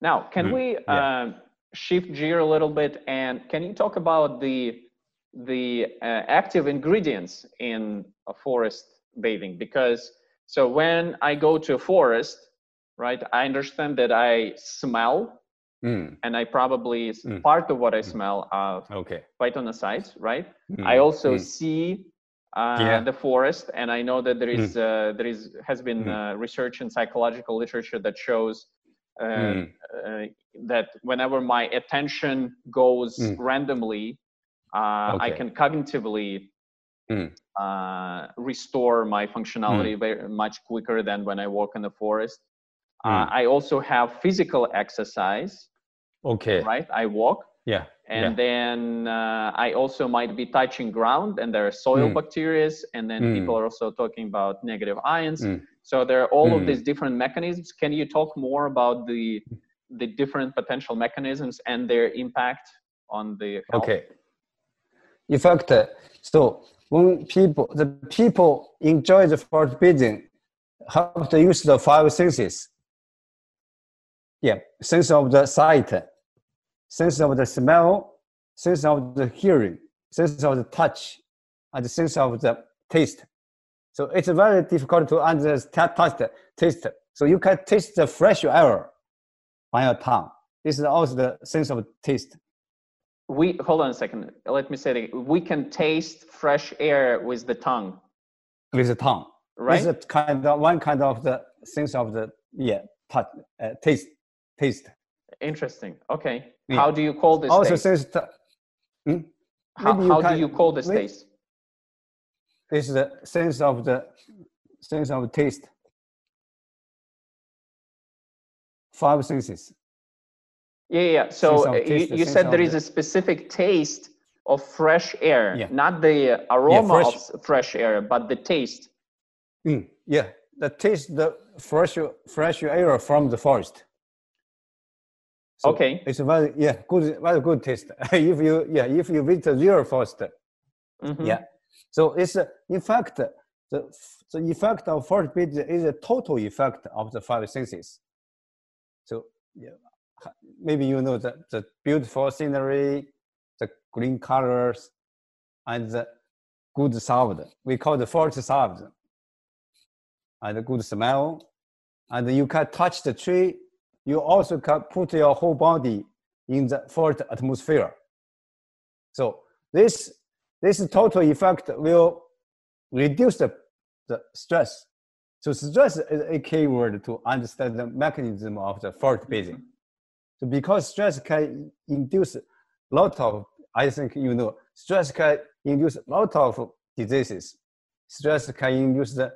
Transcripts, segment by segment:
Now, can Mm, we yeah. um, shift gear a little bit and can you talk about the the uh, active ingredients in a forest bathing? Because so when I go to a forest, right, I understand that I smell Mm, and I probably Mm. part of what I smell are okay. phytoncides, right? Mm, I also mm, see uh, Yeah. the forest, and I know that there is uh, there is has been Mm. uh, research in psychological literature that shows uh, mm, uh, that whenever my attention goes Mm. randomly, uh, I can cognitively Mm. uh, restore my functionality very much quicker than when I walk in the forest. Uh, Mm. I also have physical exercise, okay. right? I walk Yeah. And yeah. then uh, I also might be touching ground, and there are soil Mm. bacteria, and then Mm. people are also talking about negative ions. Mm. So there are all of Mm. these different mechanisms. Can you talk more about the the different potential mechanisms and their impact on the health? Okay. In fact, so when people, the people enjoy the bathing, have to use the five senses. Yeah, sense of the sight, sense of the smell, sense of the hearing, sense of the touch, and the sense of the taste. So it's very difficult to understand taste. Taste. So you can taste the fresh air on your tongue. This is also the sense of taste. We hold on a second. Let me say it. again. We can taste fresh air with the tongue, with the tongue. right? It's a kind of one kind of the sense of the yeah touch, uh, taste, taste. Interesting. Okay. Yeah. How do you call this also taste? sense. ta- Hmm? how how do you call this taste? This is the sense of the sense of taste. Five senses. Yeah, yeah. yeah. So uh, you, you said there is the- a specific taste of fresh air, Yeah. not the aroma fresh- of fresh air, but the taste. Mm, yeah, the taste the fresh fresh air from the forest. So Okay. It's a very yeah good very good taste. if you yeah if you visit the real forest, Mhm. Yeah. So it's uh, in fact the the effect of forest bathing is a total effect of the five senses. So yeah, maybe you know the, the beautiful scenery, the green colors, and the good sound. We call the forest sound. And the good smell. And you can touch the tree. You also can put your whole body in the forest atmosphere. So this this total effect will reduce the, the stress. So stress is a key word to understand the mechanism of the forest bathing. So because stress can induce a lot of, I think you know, stress can induce a lot of diseases. Stress can induce the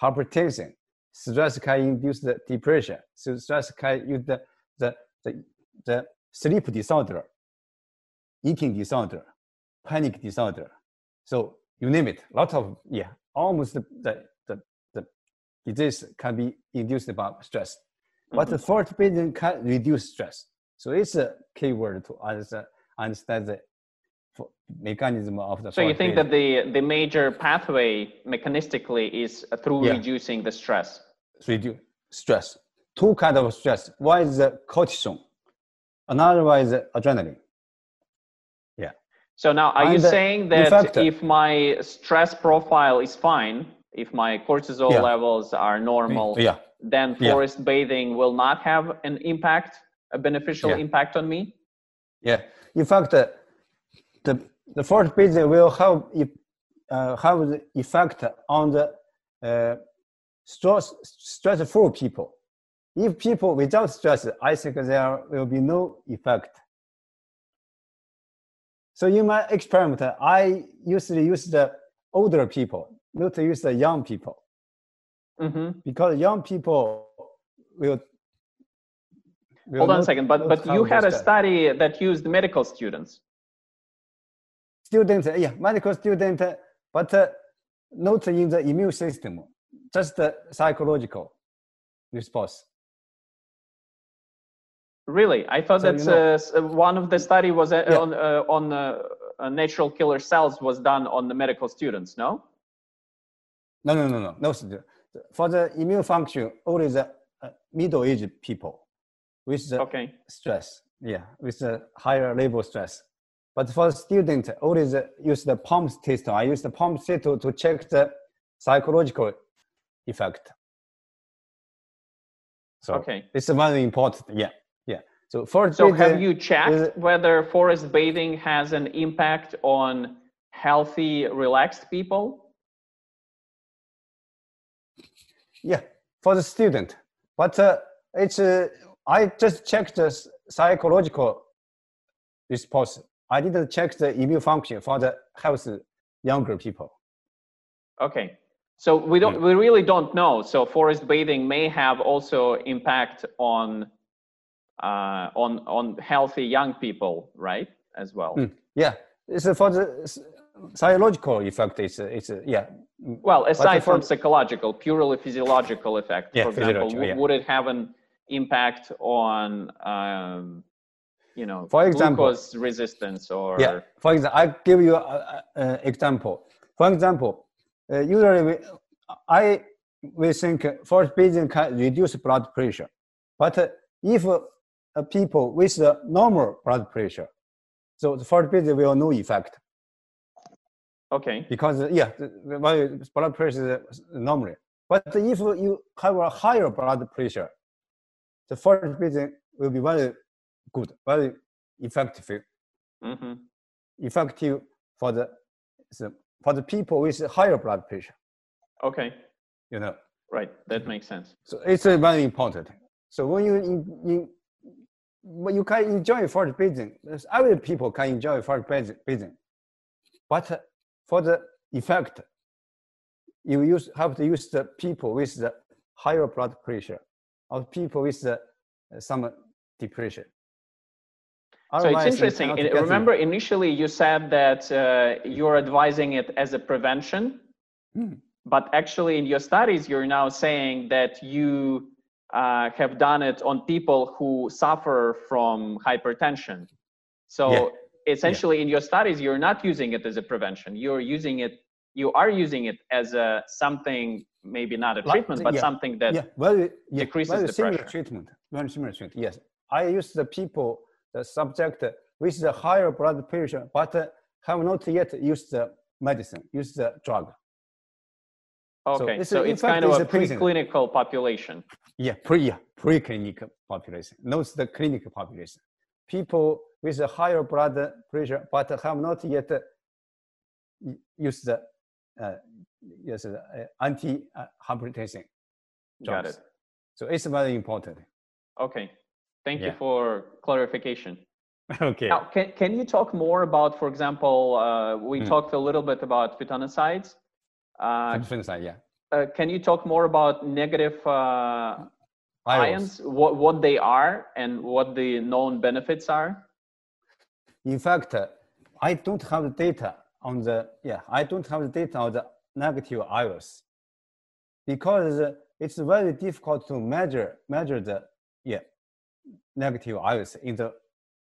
hypertension. Stress can induce the depression. So stress can induce the, the, the, the sleep disorder, eating disorder, panic disorder. So you name it, a lot of yeah, almost the the the, the disease can be induced by stress. But the mm-hmm. forest bathing can reduce stress. So it's a key word to understand, understand the mechanism of the So you think that the the major pathway mechanistically is through Yeah. reducing the stress? Reduce stress. Two kind of stress. One is the cortisol, another one is the adrenaline. Yeah. So now, are you And, uh, saying that fact, uh, if my stress profile is fine, if my cortisol Yeah. levels are normal, Yeah. then Yeah. forest bathing will not have an impact, a beneficial Yeah. impact on me? Yeah. In fact, uh, the the forest bathing will have uh, have the effect on the uh, stress stressful people. If people without stress, I think there will be no effect. So in my experiment, I usually use the older people, not use the young people, hmm because young people will. will Hold on a second, but but you had a study that used medical students. Students, yeah, medical student, but uh, not in the immune system, just the psychological response. Really, I thought So, you that know- uh, uh, one of the study was uh, Yeah. on uh, on uh, uh, natural killer cells was done on the medical students. No. No, no, no, no, no. For the immune function, only the uh, middle-aged people with the Okay. stress. Yeah, with the higher level stress. But for the student, always uh, use the POMS test. I use the POMS test to, to check the psychological effect. So Okay. it's very important. Yeah, yeah. So for So have you checked is- whether forest bathing has an impact on healthy, relaxed people? Yeah, for the student. But uh, it's uh, I just checked the psychological response. I didn't check the immune function for the healthy younger people. Okay. So we don't, we really don't know. So forest bathing may have also impact on, uh, on, on healthy young people, right? As well. Mm. Yeah, it's uh, for the psychological effect. It's uh, it's uh, yeah. Well, aside from psychological, purely physiological effect, Yeah, for example, yeah. would it have an impact on, um, you know, For example- glucose resistance or? Yeah. For example, I give you an example. For example, uh, usually we, I we think uh, forest bathing can reduce blood pressure, but uh, if uh, uh, people with the normal blood pressure, so the forest bathing will no effect Okay. because uh, yeah, the, the blood pressure is normally. But if you have a higher blood pressure, the forest bathing will be very good, very effective hmm effective for the, the for the people with higher blood pressure. Okay. You know, Right. That makes sense. so it's very important. So when you in, in when you can enjoy forest bathing, other people can enjoy forest bathing- but for the effect, you use have to use the people with the higher blood pressure, or people with the, some depression. So it's interesting. cannot In- get Remember, initially you said that uh, you're advising it as a prevention, Mm. but actually in your studies, you're now saying that you uh, have done it on people who suffer from hypertension. So Yeah. essentially, in your studies, you're not using it as a prevention. You're using it. You are using it as a something, maybe not a treatment, but yeah. something that yeah, very yeah, decreases very the similar pressure. treatment. Very similar treatment. Yes, I use the people, the subject with the higher blood pressure, but have not yet used the medicine, use the drug. okay. So in it's kind of a preclinical population. Yeah, pre yeah, preclinical population, not the clinical population. People with a higher blood pressure, but have not yet uh, used the uh, yes, uh, anti-hypertension Drugs. Got it. So it's very important. Okay. Thank you for clarification. okay. Now, can, can you talk more about, for example, uh, we Mm. talked a little bit about phytoncides. Uh, yeah. uh, can you talk more about negative uh, ions, what, what they are and what the known benefits are? In fact, uh, I don't have the data on the, yeah, I don't have the data on the negative ions because it's very difficult to measure, measure the, yeah, negative ions in the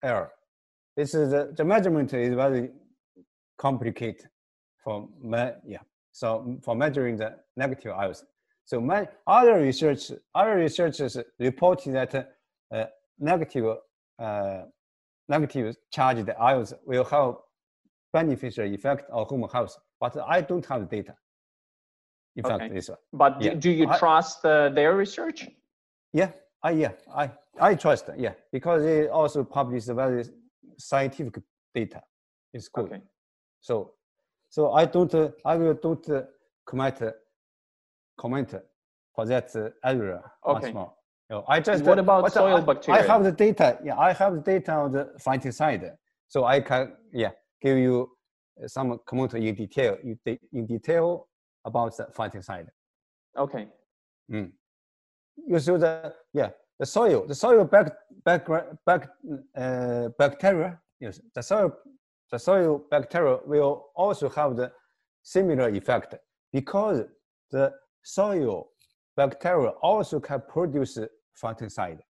air. This is, the, the measurement is very complicated for, me, yeah, so for measuring the negative ions. So my other research, other researchers reported that uh, negative uh, negative charged ions will have beneficial effect on human health, but I don't have data. In fact, this one. But do- Yeah. do you I- trust uh, their research? Yeah, I yeah, I I trust. Yeah, because it also publish very scientific data. It's good. Okay. So, so I don't. Uh, I will don't uh, comment uh, comment for that uh, area Okay. much more. No, I just. What about soil I, bacteria? I have the data. Yeah, I have the data on the phytoncide, so I can yeah give you uh, some comment in detail in, detail about the phytoncide. Okay. You see the yeah the soil the soil back back back uh, bacteria yes the soil the soil bacteria will also have the similar effect because the soil bacteria also can produce phytoncide.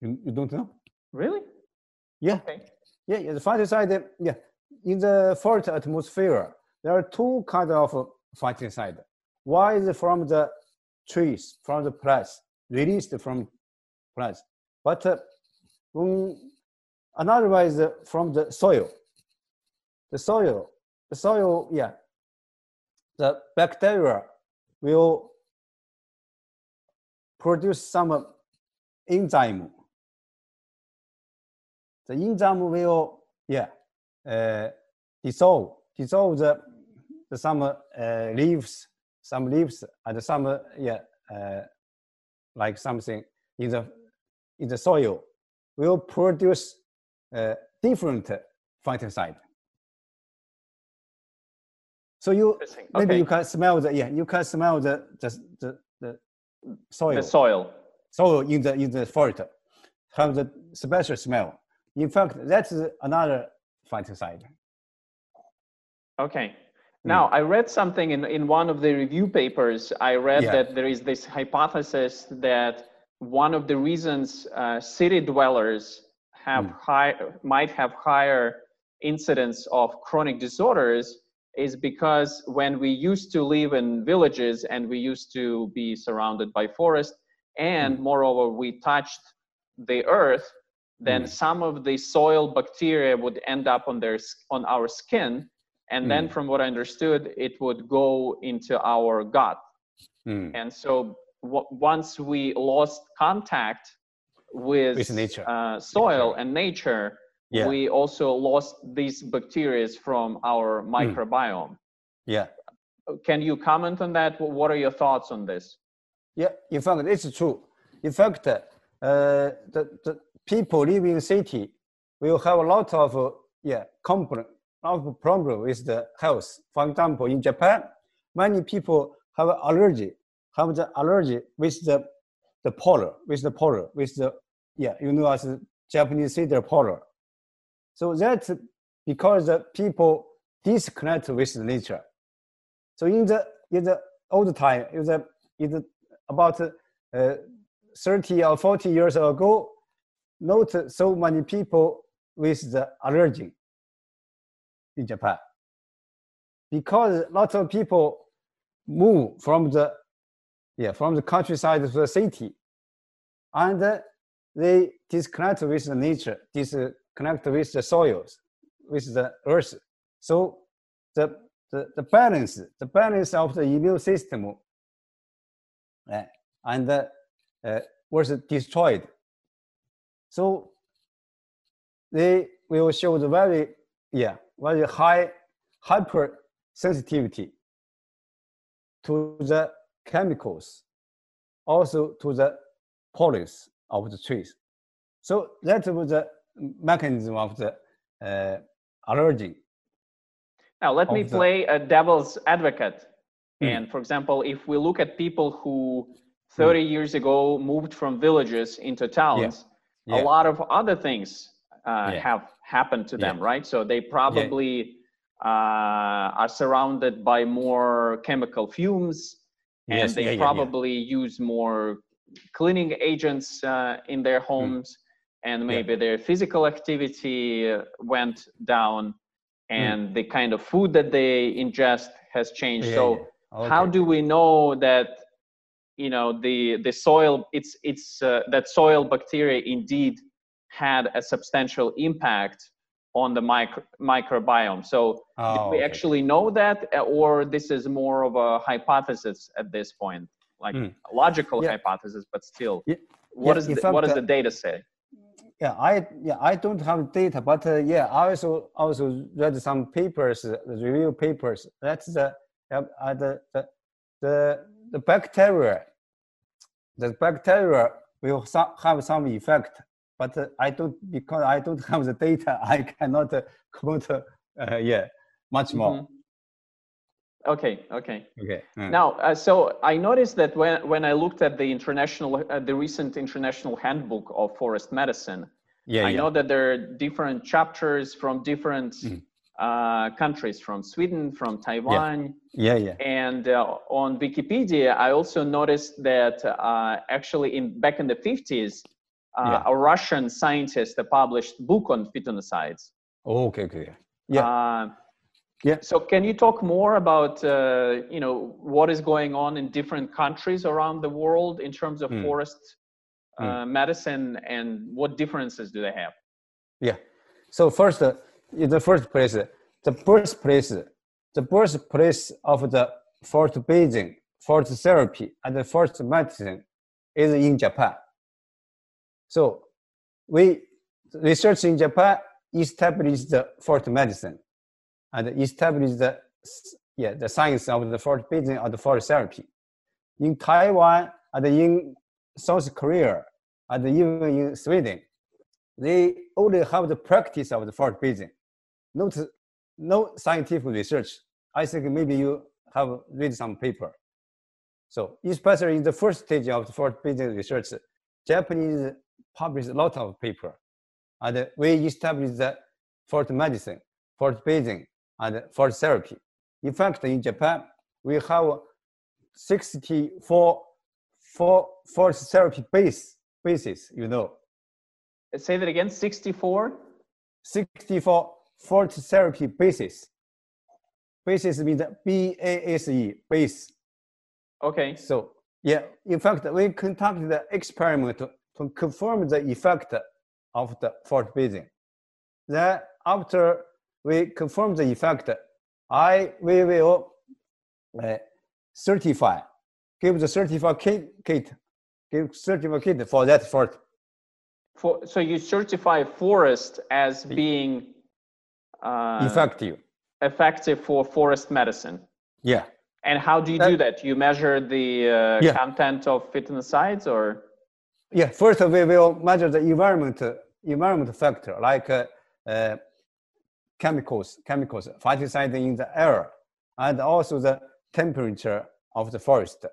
You, you don't know? Really? Yeah. Okay. Yeah, yeah, the phytoncide, yeah. In the forest atmosphere, there are two kinds of phytoncide. One is from the trees from the plants, released from plants. But uh, when another way is uh, from the soil. The soil, the soil, yeah, the bacteria will produce some enzyme. The enzyme will, yeah, uh, dissolve, dissolve the, the some uh, leaves, some leaves and some, yeah, uh, like something in the, in the soil will produce uh, different phytoncide. So you maybe okay. you can smell the yeah you can smell the the the, the soil the soil soil in the in the forest have the special smell. In fact, that's another phytoncide. Okay. Now, mm. I read something in, in one of the review papers. I read yeah. that there is this hypothesis that one of the reasons uh, city dwellers have mm. high might have higher incidence of chronic disorders is because when we used to live in villages and we used to be surrounded by forest and mm. moreover we touched the earth then mm. some of the soil bacteria would end up on their on our skin and mm. then from what i understood it would go into our gut mm. and so once we lost contact with, with nature. Uh, soil and nature, yeah. we also lost these bacteria from our hmm. microbiome. Mm. Yeah. Can you comment on that? What are your thoughts on this? Yeah, in fact, it's true. In fact, uh, the, the people living in city will have a lot of uh, yeah complaint, of problem with the health. For example, in Japan, many people have allergy have the allergy with the the polar, with the polar, with the yeah, you know as Japanese cedar polar. So that's because the people disconnect with nature. So in the in the old time, in the in the about uh, 30 or 40 years ago, not so many people with the allergy in Japan. Because lots of people move from the yeah, from the countryside to the city. And uh, they disconnect with the nature, disconnect with the soils, with the earth. So the, the, the balance, the balance of the immune system uh, and uh, was destroyed. So they will show the very, yeah, very high hypersensitivity to the chemicals, also to the pollens of the trees. So that was the mechanism of the uh, allergy. Now, let me play the... a devil's advocate. Mm. And for example, if we look at people who 30 mm. years ago moved from villages into towns, yeah. Yeah. a lot of other things uh, yeah. have happened to them, right? So they probably uh, are surrounded by more chemical fumes and yes, they yeah, probably yeah, yeah. use more cleaning agents uh, in their hmm. homes mm. and maybe their physical activity uh, went down hmm. and mm. the kind of food that they ingest has changed so okay. how do we know that you know the the soil it's it's uh, that soil bacteria indeed had a substantial impact on the micro, microbiome. So oh, do we okay. actually know that, uh, or this is more of a hypothesis at this point, like mm. a logical yeah. hypothesis, but still, yeah. what yeah, is the, what does the data say? Yeah, I yeah I don't have data, but uh, yeah, I also also read some papers, uh, review papers. That's the uh, the, the the the bacteria, the bacteria will have some effect but uh, I don't because I don't have the data. I cannot uh, quote uh, yeah much more. Mm-hmm. Okay, okay. Okay. Mm. Now, uh, so I noticed that when when I looked at the international, uh, the recent international handbook of forest medicine, yeah, I yeah. know that there are different chapters from different mm. uh, countries, from Sweden, from Taiwan. Yeah, yeah. yeah. And uh, on Wikipedia, I also noticed that uh, actually in back in the fifties, uh, yeah. a Russian scientist that published book on phytoncides. Oh, okay, okay. Yeah. Uh, Yeah. So can you talk more about uh, you know what is going on in different countries around the world in terms of Mm. forest uh, Mm. medicine and what differences do they have? Yeah. So first, uh, in the first place, uh, the birthplace, the birthplace of the forest bathing, forest therapy, and the forest medicine is in Japan. So we research in Japan established the forest medicine and established the yeah the science of the forest bathing or the forest therapy. In Taiwan and in South Korea and even in Sweden, they only have the practice of the forest bathing, not no scientific research. I think maybe you have read some paper. So especially in the first stage of the forest bathing research, Japanese published a lot of paper, and we established the forest medicine, forest bathing, and forest therapy. In fact, in Japan, we have 64 for forest therapy base bases, you know. Say that again. Sixty-four. 64 forest therapy bases. Bases means B-A-S-E, base. Okay. So yeah, in fact, we conducted the experiment to, confirm the effect of the forest bathing. Then after we confirm the effect, I we will uh, certify, give the certificate, give certificate for that forest. For, so you certify forest as being uh, effective. effective for forest medicine. Yeah. And how do you Uh, do that? You measure the uh, Yeah. content of phytoncides or? Yeah, first we will measure the environment environment factor like uh, uh, chemicals, chemicals, pesticides in the air, and also the temperature of the forest,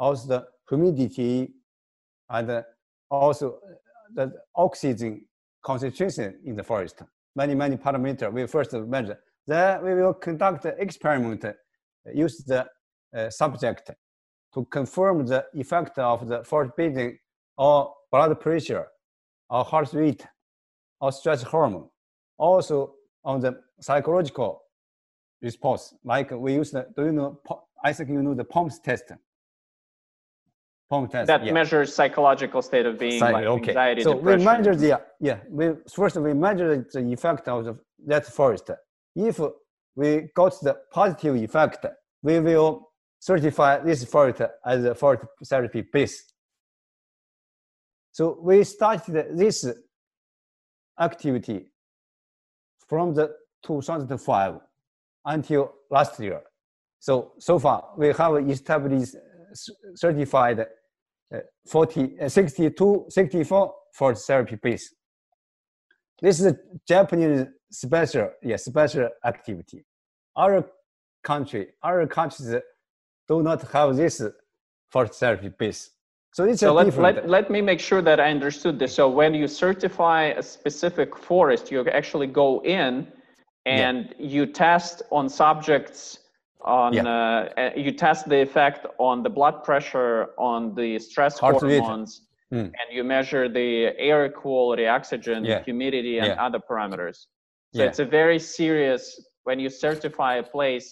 also the humidity, and uh, also the oxygen concentration in the forest. Many many parameters we first measure. Then we will conduct the experiment, uh, use the uh, subject to confirm the effect of the forest bathing or blood pressure or heart rate or stress hormone. Also on the psychological response, like we use the, do you know, I think you know the POMS test. POMS test, that yeah. measures psychological state of being, Psy- like okay. anxiety, so depression. we measure the, yeah, we, first we measure the effect of the, that forest. If we got the positive effect, we will certify this forest as a forest therapy base. So we started this activity from the 2005 until last year. So, so far we have established uh, c- certified uh, 40, uh, 62, 64 for therapy base. This is a Japanese special, yeah, special activity. Our country, our countries do not have this for therapy base. So it's So let, different. let, let me make sure that I understood this. So when you certify a specific forest, you actually go in and you test on subjects on Yeah. uh, uh, you test the effect on the blood pressure on the stress Heart hormones Mm. and you measure the air quality oxygen Yeah. humidity and Yeah. other parameters so Yeah. it's a very serious when you certify a place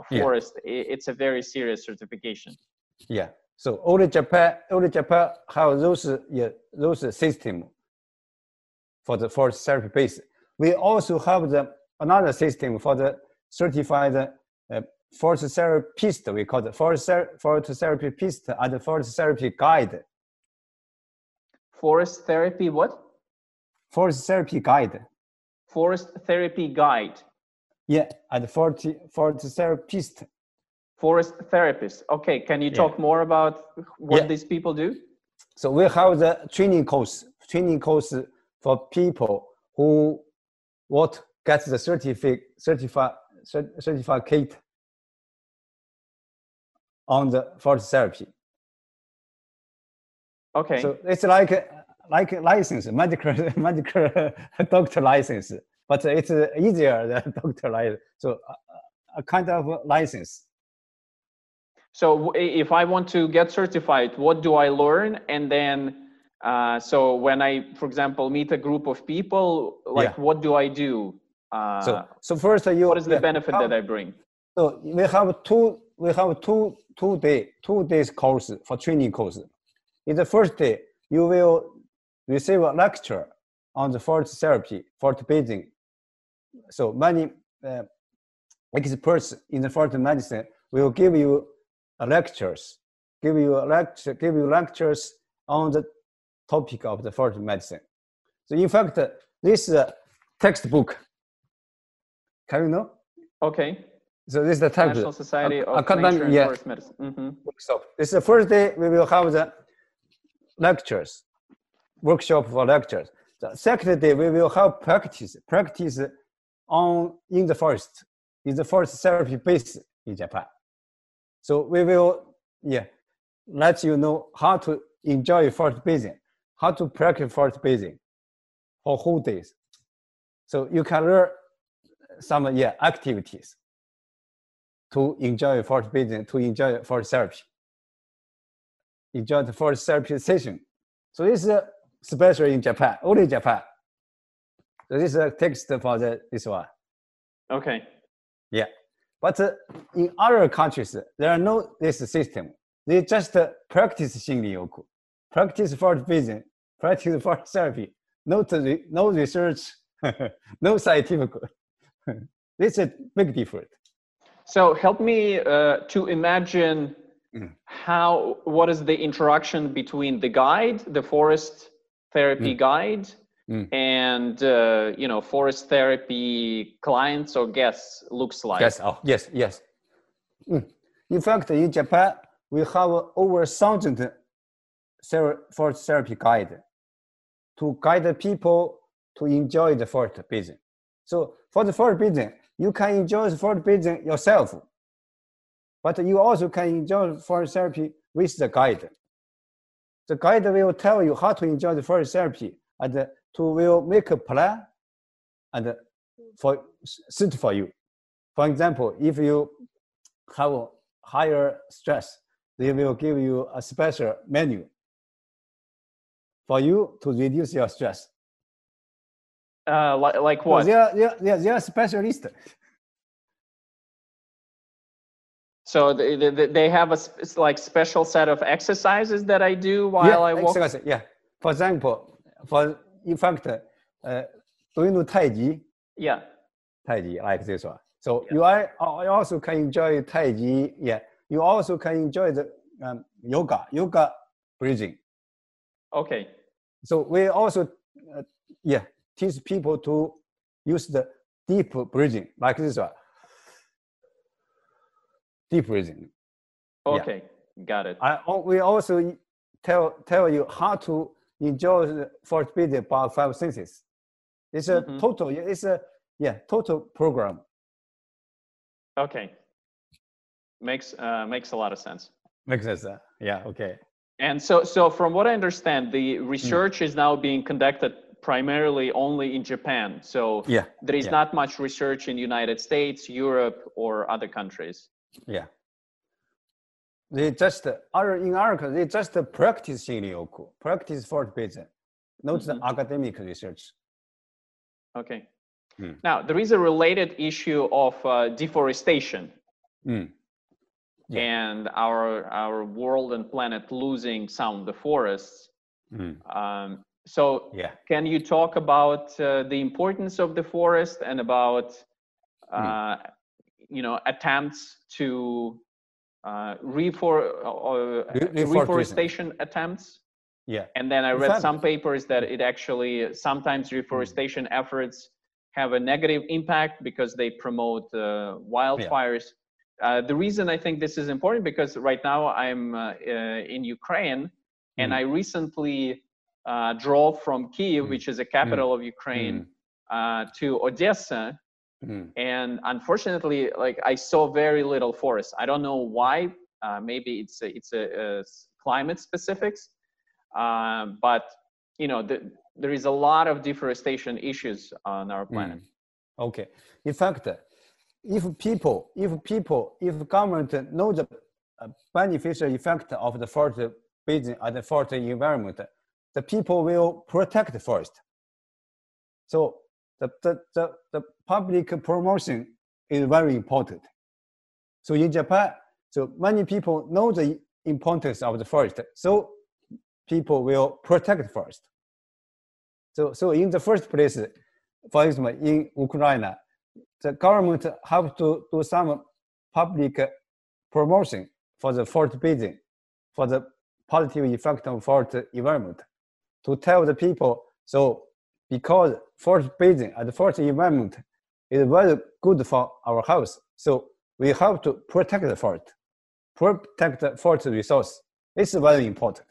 a forest it's a very serious certification Yeah. So only Japan, only Japan have those yeah, those system for the forest therapy base. We also have the another system for the certified uh, forest therapist. We call it forest ther- forest therapist and the forest therapy guide. forest therapy what Forest therapy guide. forest therapy guide Yeah, and forest forest therapist. Forest therapist okay can you Yeah. talk more about what Yeah. these people do So we have the training course, training course for people who what get the certificate, certificate, certificate on the forest therapy. okay So it's like like license, medical medical doctor license, but it's easier than doctor license. So a, a kind of license. So if I want to get certified, what do I learn? And then, uh, so when I, for example, meet a group of people, like Yeah. what do I do? Uh, so, so first you. what is the benefit that I bring? So we have two we have two two day two days course for training course. In the first day, you will receive a lecture on the forest therapy, forest bathing. So many uh, experts in the forest medicine will give you uh, lectures, give you a lecture, give you lectures on the topic of the forest medicine. So in fact, this uh, textbook. Can you know? Okay. So this is the National. Society of academic- Nature yeah. Forest Medicine. hmm workshop. This is the first day we will have the lectures, workshop for lectures. The second day we will have practice, practice on in the forest, in the forest therapy base in Japan. So we will, yeah, let you know how to enjoy forest bathing, how to practice forest bathing for whole days. So you can learn some yeah activities to enjoy forest bathing, to enjoy forest therapy enjoy the forest therapy session. So this is uh, special in Japan, only Japan. So this is a text for the, this one. Okay. But uh, in other countries, there are no this system. They just uh, practice Shinrin-yoku, practice forest bathing, practice for therapy. No, no research, no scientific. this is a big difference. So help me uh, to imagine Mm. how what is the interaction between the guide, the forest therapy guide, Mm. and uh, you know forest therapy clients or guests looks like. Yes, oh, yes, yes. Mm. In fact, in Japan, we have over thousand forest therapy guide to guide the people to enjoy the forest bathing. So for the forest bathing, you can enjoy the forest bathing yourself, but you also can enjoy forest therapy with the guide. The guide will tell you how to enjoy the forest therapy and uh, to will make a plan and uh, for suit for you. For example, if you have higher stress, they will give you a special menu for you to reduce your stress. Uh, like, like So what? They are, they are, they are, they are specialists. So they, they, they have a sp- like special set of exercises that I do while yeah, I walk. exercise, yeah. For example, for in fact, uh, do you know Tai Chi? Yeah. Tai Chi, like this one. So you are you also can enjoy Tai Chi. Yeah, you also can enjoy the um, yoga, yoga breathing. Okay. So we also, uh, yeah, teach people to use the deep breathing, like this one. Deep breathing. Yeah. Okay. Got it. I, we also tell tell you how to enjoy the forest breathing by five senses. It's a Mhm. total. It's a yeah total program. Okay. Makes uh, makes a lot of sense. Makes sense. uh, Yeah. Okay. And so, so from what I understand, the research is now being conducted primarily only in Japan. So Yeah. there is yeah. not much research in United States, Europe, or other countries. Yeah. They just are in our country, they just practice Shinrin-yoku, practice forest bathing, not the Mhm. academic research. Okay. Hmm. Now there is a related issue of uh, deforestation Mm. Yeah. and our our world and planet losing some of the forests. Mm. Um, so Yeah. can you talk about uh, the importance of the forest and about Hmm. uh, you know attempts to uh, refor- uh, Re- reforestation. reforestation attempts Yeah. and then i read fact- some papers that it actually sometimes reforestation efforts have a negative impact because they promote uh, wildfires uh, the reason i think this is important because right now i'm uh, uh, in ukraine and Mm. i recently uh, drove from kiev Mm. which is the capital of ukraine uh, to odessa Mm. and unfortunately like i saw very little forest i don't know why uh, maybe it's a, it's a, uh s- climate specifics um, but you know the, there is a lot of deforestation issues on our planet Mm. Okay. In fact, if people, if people, if government know the uh, beneficial effect of the forest bathing and the forest environment, the people will protect the forest. So the, the, the, the public promotion is very important. So in Japan, so many people know the importance of the forest. So people will protect forest. So, so in the first place, for example, in Ukraine, the government have to do some public promotion for the forest building, for the positive effect of forest environment, to tell the people, so because forest bathing and forest environment is very good for our health, so we have to protect the forest, protect the forest resource. It's very important.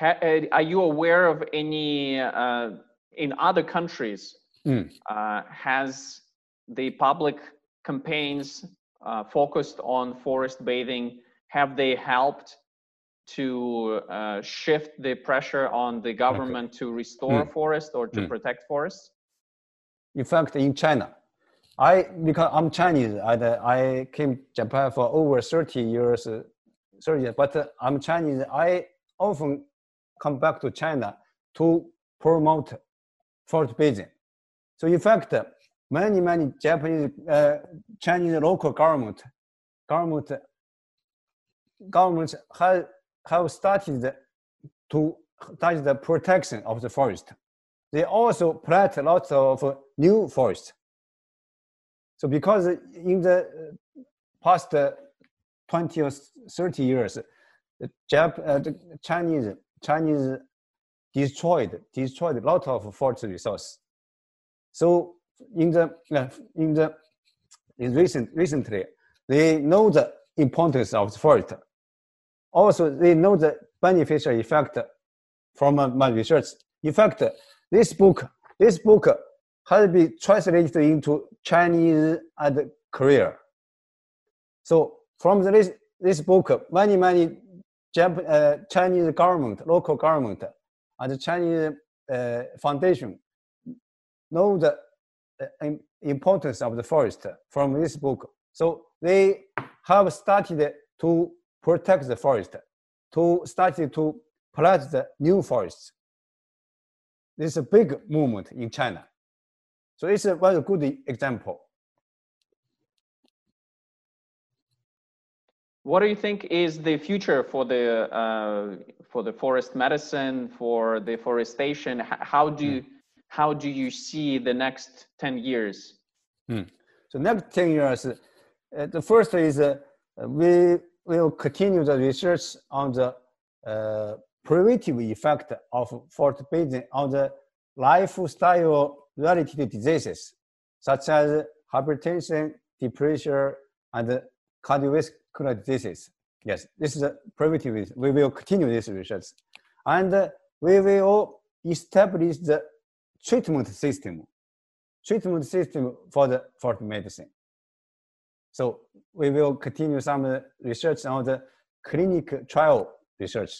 Uh, are you aware of any uh, in other countries? Mm. Uh, has the public campaigns uh, focused on forest bathing have they helped to uh, shift the pressure on the government okay. to restore mm. forest or to mm. protect forests? In fact, in China, I because I'm Chinese, I, I came to Japan for over 30 years, 30 years, but I'm Chinese. I often come back to China to promote forest bathing. So in fact, many, many Japanese, uh, Chinese local government, government, governments have, have started to start the protection of the forest. They also plant lots of new forests. So because in the past 20 or 30 years, the, uh, the Chinese Chinese destroyed destroyed a lot of forest resource. So in the uh, in the in recent recently, they know the importance of the forest. Also, they know the beneficial effect from my research. In fact, this book this book has been translated into Chinese and Korea. So from this this book, many many Jap- uh, Chinese government, local government, and Chinese uh, foundation know the uh, importance of the forest from this book. So they have started to protect the forest, to started to plant the new forests. This is a big movement in China. So it's a very good example. What do you think is the future for the uh, for the forest medicine, for deforestation? How do you, mm. how do you see the next ten years? Mm. So next ten years, uh, the first is uh, we will continue the research on the uh, preventive effect of bathing on the lifestyle related diseases such as hypertension, depression, and cardiovascular chronic disease. Yes, this is a preventive. We will continue this research. And uh, we will establish the treatment system, treatment system for the for medicine. So we will continue some research on the clinical trial research.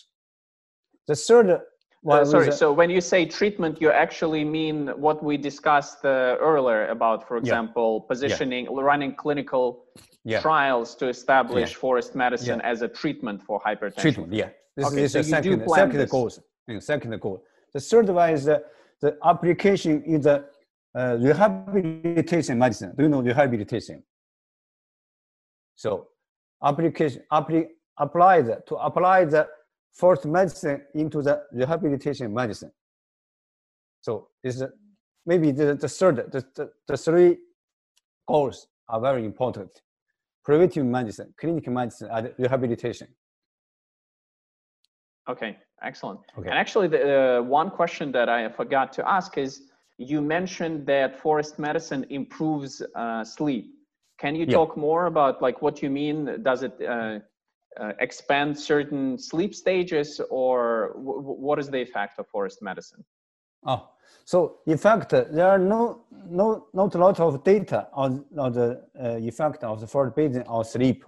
The third uh, sorry, so when you say treatment, you actually mean what we discussed uh, earlier about, for example, yeah. positioning, yeah. running clinical yeah. trials to establish forest medicine as a treatment for hypertension. Treatment, yeah. This okay, is so the second, second goal. Second goal. The third one is the, the application in the uh, rehabilitation medicine. Do you know rehabilitation? So application apply, apply the, to apply the forest medicine into the rehabilitation medicine. So this is maybe the, the third, the, the, the three goals are very important. Preventive medicine, clinical medicine, and rehabilitation. Okay, excellent. Okay. And actually, the uh, one question that I forgot to ask is, you mentioned that forest medicine improves uh, sleep. Can you yeah. talk more about like what you mean? Does it uh, uh, expand certain sleep stages or what is the effect of forest medicine? Oh, so in fact, there are no, no, not a lot of data on, on the uh, effect of the forest bathing on sleep.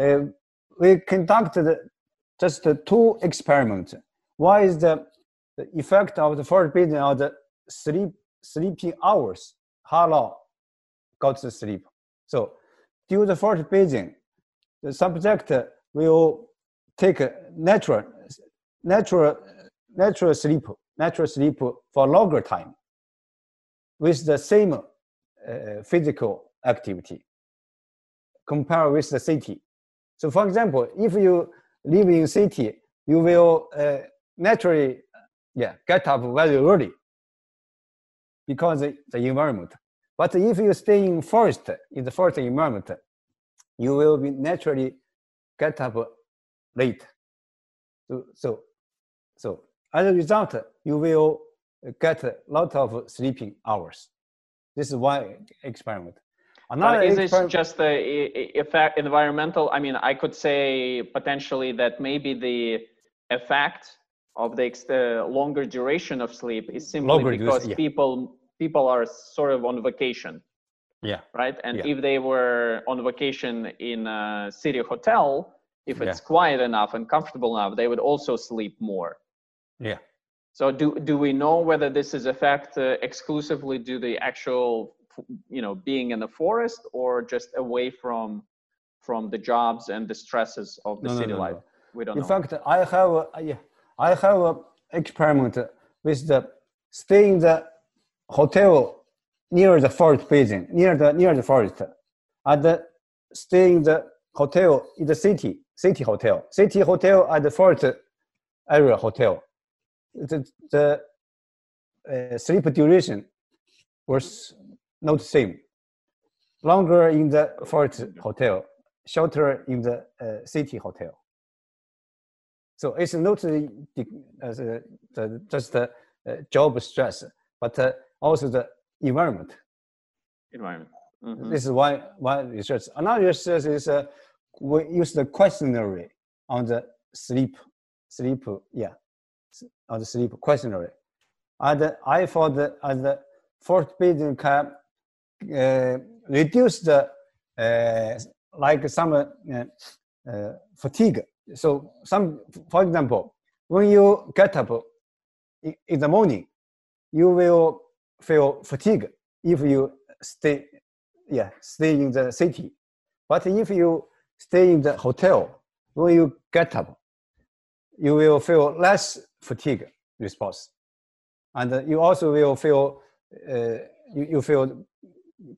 Uh, we conducted just two experiments. One is the, the effect of the forest bathing on the sleep, sleeping hours, how long got to sleep. So due to forest bathing, the subject will take natural natural natural sleep, natural sleep for longer time with the same uh, physical activity compared with the city. So for example, if you live in city, you will uh, naturally yeah, get up very early because the, the environment. But if you stay in forest, in the forest environment, you will be naturally get up late. So, so, so as a result, you will get a lot of sleeping hours. This is one experiment. Another but is experiment, this just the effect environmental? I mean, I could say potentially that maybe the effect of the longer duration of sleep is simply because yeah. people people are sort of on vacation. Yeah. Right. And yeah. if they were on vacation in a city hotel, if it's yeah. quiet enough and comfortable enough, they would also sleep more. Yeah. So do do we know whether this is effect uh, exclusively due to the actual, you know, being in the forest or just away from from the jobs and the stresses of the no, city no, no, life? We don't know. in know. fact, I have a, yeah, I have a experiment with the stay in the hotel near the forest basin, near the near the forest, and the, stay in the hotel in the city, city hotel, city hotel at the forest area hotel. The, the uh, sleep duration was not the same. Longer in the forest hotel, shorter in the uh, city hotel. So it's not the, the just the uh, job stress, but uh, also the environment. Environment. Mm-hmm. This is one, one research. Another research is uh, we use the questionnaire on the sleep, sleep, yeah, on the sleep questionnaire. And I found that as the forest bathing can uh, reduce the, uh, like some uh, uh, fatigue. So some, for example, when you get up in the morning, you will feel fatigue if you stay, yeah, stay in the city. But if you stay in the hotel, when you get up, you will feel less fatigue response. And you also will feel, uh, you, you feel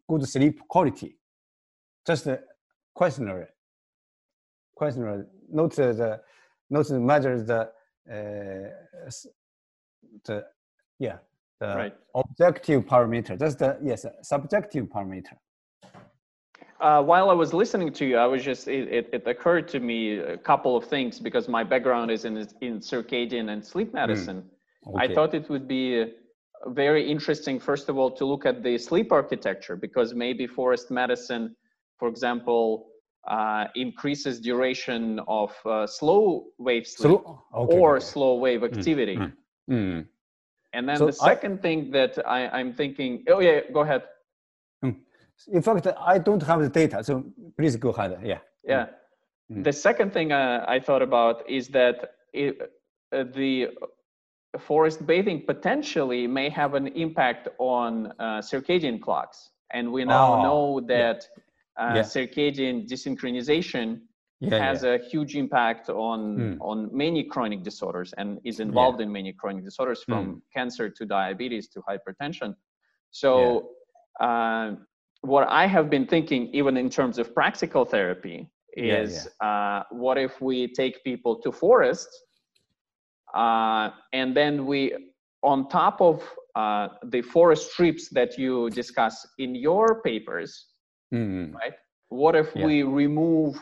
good sleep quality. Just a questionnaire. Questionnaire, not the, not measure the, uh, the, yeah, the right. objective parameter. That's the yes, subjective parameter. Uh, while I was listening to you, I was just it, it, it, occurred to me a couple of things because my background is in in circadian and sleep hmm. medicine. Mm. Okay. I thought it would be very interesting, first of all, to look at the sleep architecture because maybe forest medicine, for example, uh, increases duration of uh, slow wave sleep slow? Okay, or okay. slow wave hmm. activity. Mm. Mm. And then so the second I, thing that I, I'm thinking, oh yeah, go ahead. Hmm. In fact, I don't have the data, so please go ahead. Yeah. Yeah. Mm. The second thing uh, I thought about is that it, uh, the forest bathing potentially may have an impact on uh, circadian clocks, and we now oh, know that uh, yeah. circadian desynchronization yeah, has yeah. a huge impact on mm. on many chronic disorders and is involved yeah. in many chronic disorders from mm. cancer to diabetes to hypertension so uh, what i have been thinking even in terms of practical therapy is uh, what if we take people to forests uh, and then we on top of uh, the forest strips that you discuss in your papers mm. right what if we remove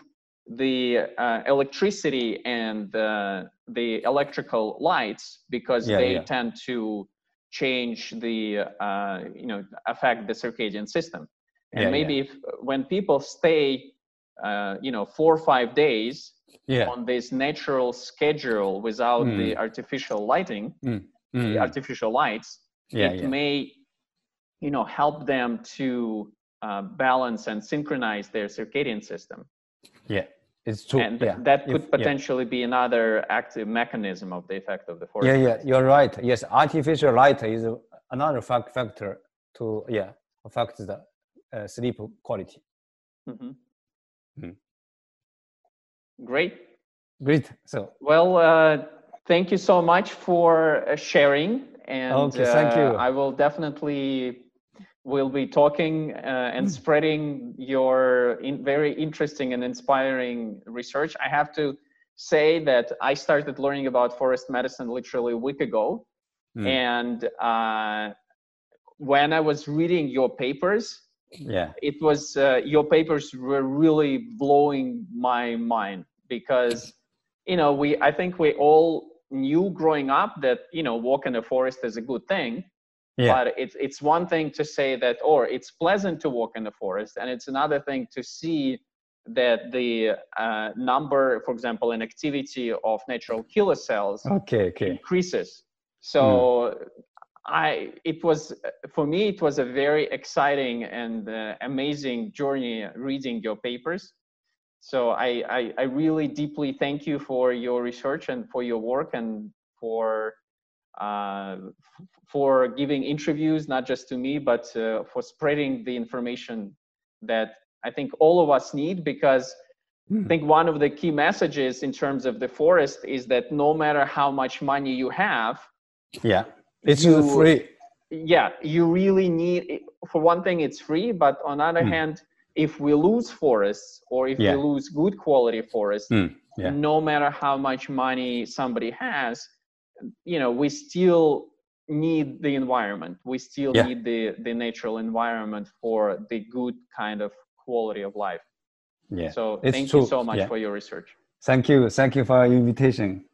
the uh, electricity and uh, the electrical lights because yeah, they yeah. tend to change the uh, you know affect the circadian system and yeah, maybe if when people stay uh, you know four or five days on this natural schedule without mm. the artificial lighting mm. Mm. the artificial lights it may you know help them to uh, balance and synchronize their circadian system yeah, it's true. And yeah. that could if, potentially yeah. be another active mechanism of the effect of the forest. Yeah, yeah, you're right. Yes, artificial light is another factor to yeah affect the uh, sleep quality. Mm-hmm. Mm. Great. Great. So well, uh, thank you so much for uh, sharing. And okay, thank you. I will definitely will be talking uh, and spreading your in very interesting and inspiring research. I have to say that I started learning about forest medicine literally a week ago. Mm. And uh, when I was reading your papers, yeah, it was uh, your papers were really blowing my mind because you know we I think we all knew growing up that you know walk in the forest is a good thing yeah. But it's it's one thing to say that, or it's pleasant to walk in the forest, and it's another thing to see that the uh, number, for example, in activity of natural killer cells okay, okay. increases. So mm. I, it was for me, it was a very exciting and uh, amazing journey reading your papers. So I, I, I really deeply thank you for your research and for your work and for uh, for giving interviews, not just to me, but uh, for spreading the information that I think all of us need because. I think one of the key messages in terms of the forest is that no matter how much money you have, yeah, it's you, free. Yeah, you really need. For one thing, it's free, but on the other mm. hand, if we lose forests or if yeah. we lose good quality forests, mm. yeah. no matter how much money somebody has, you know we still need the environment we still yeah. need the the natural environment for the good kind of quality of life yeah so it's thank true. you so much yeah. for your research thank you thank you for your invitation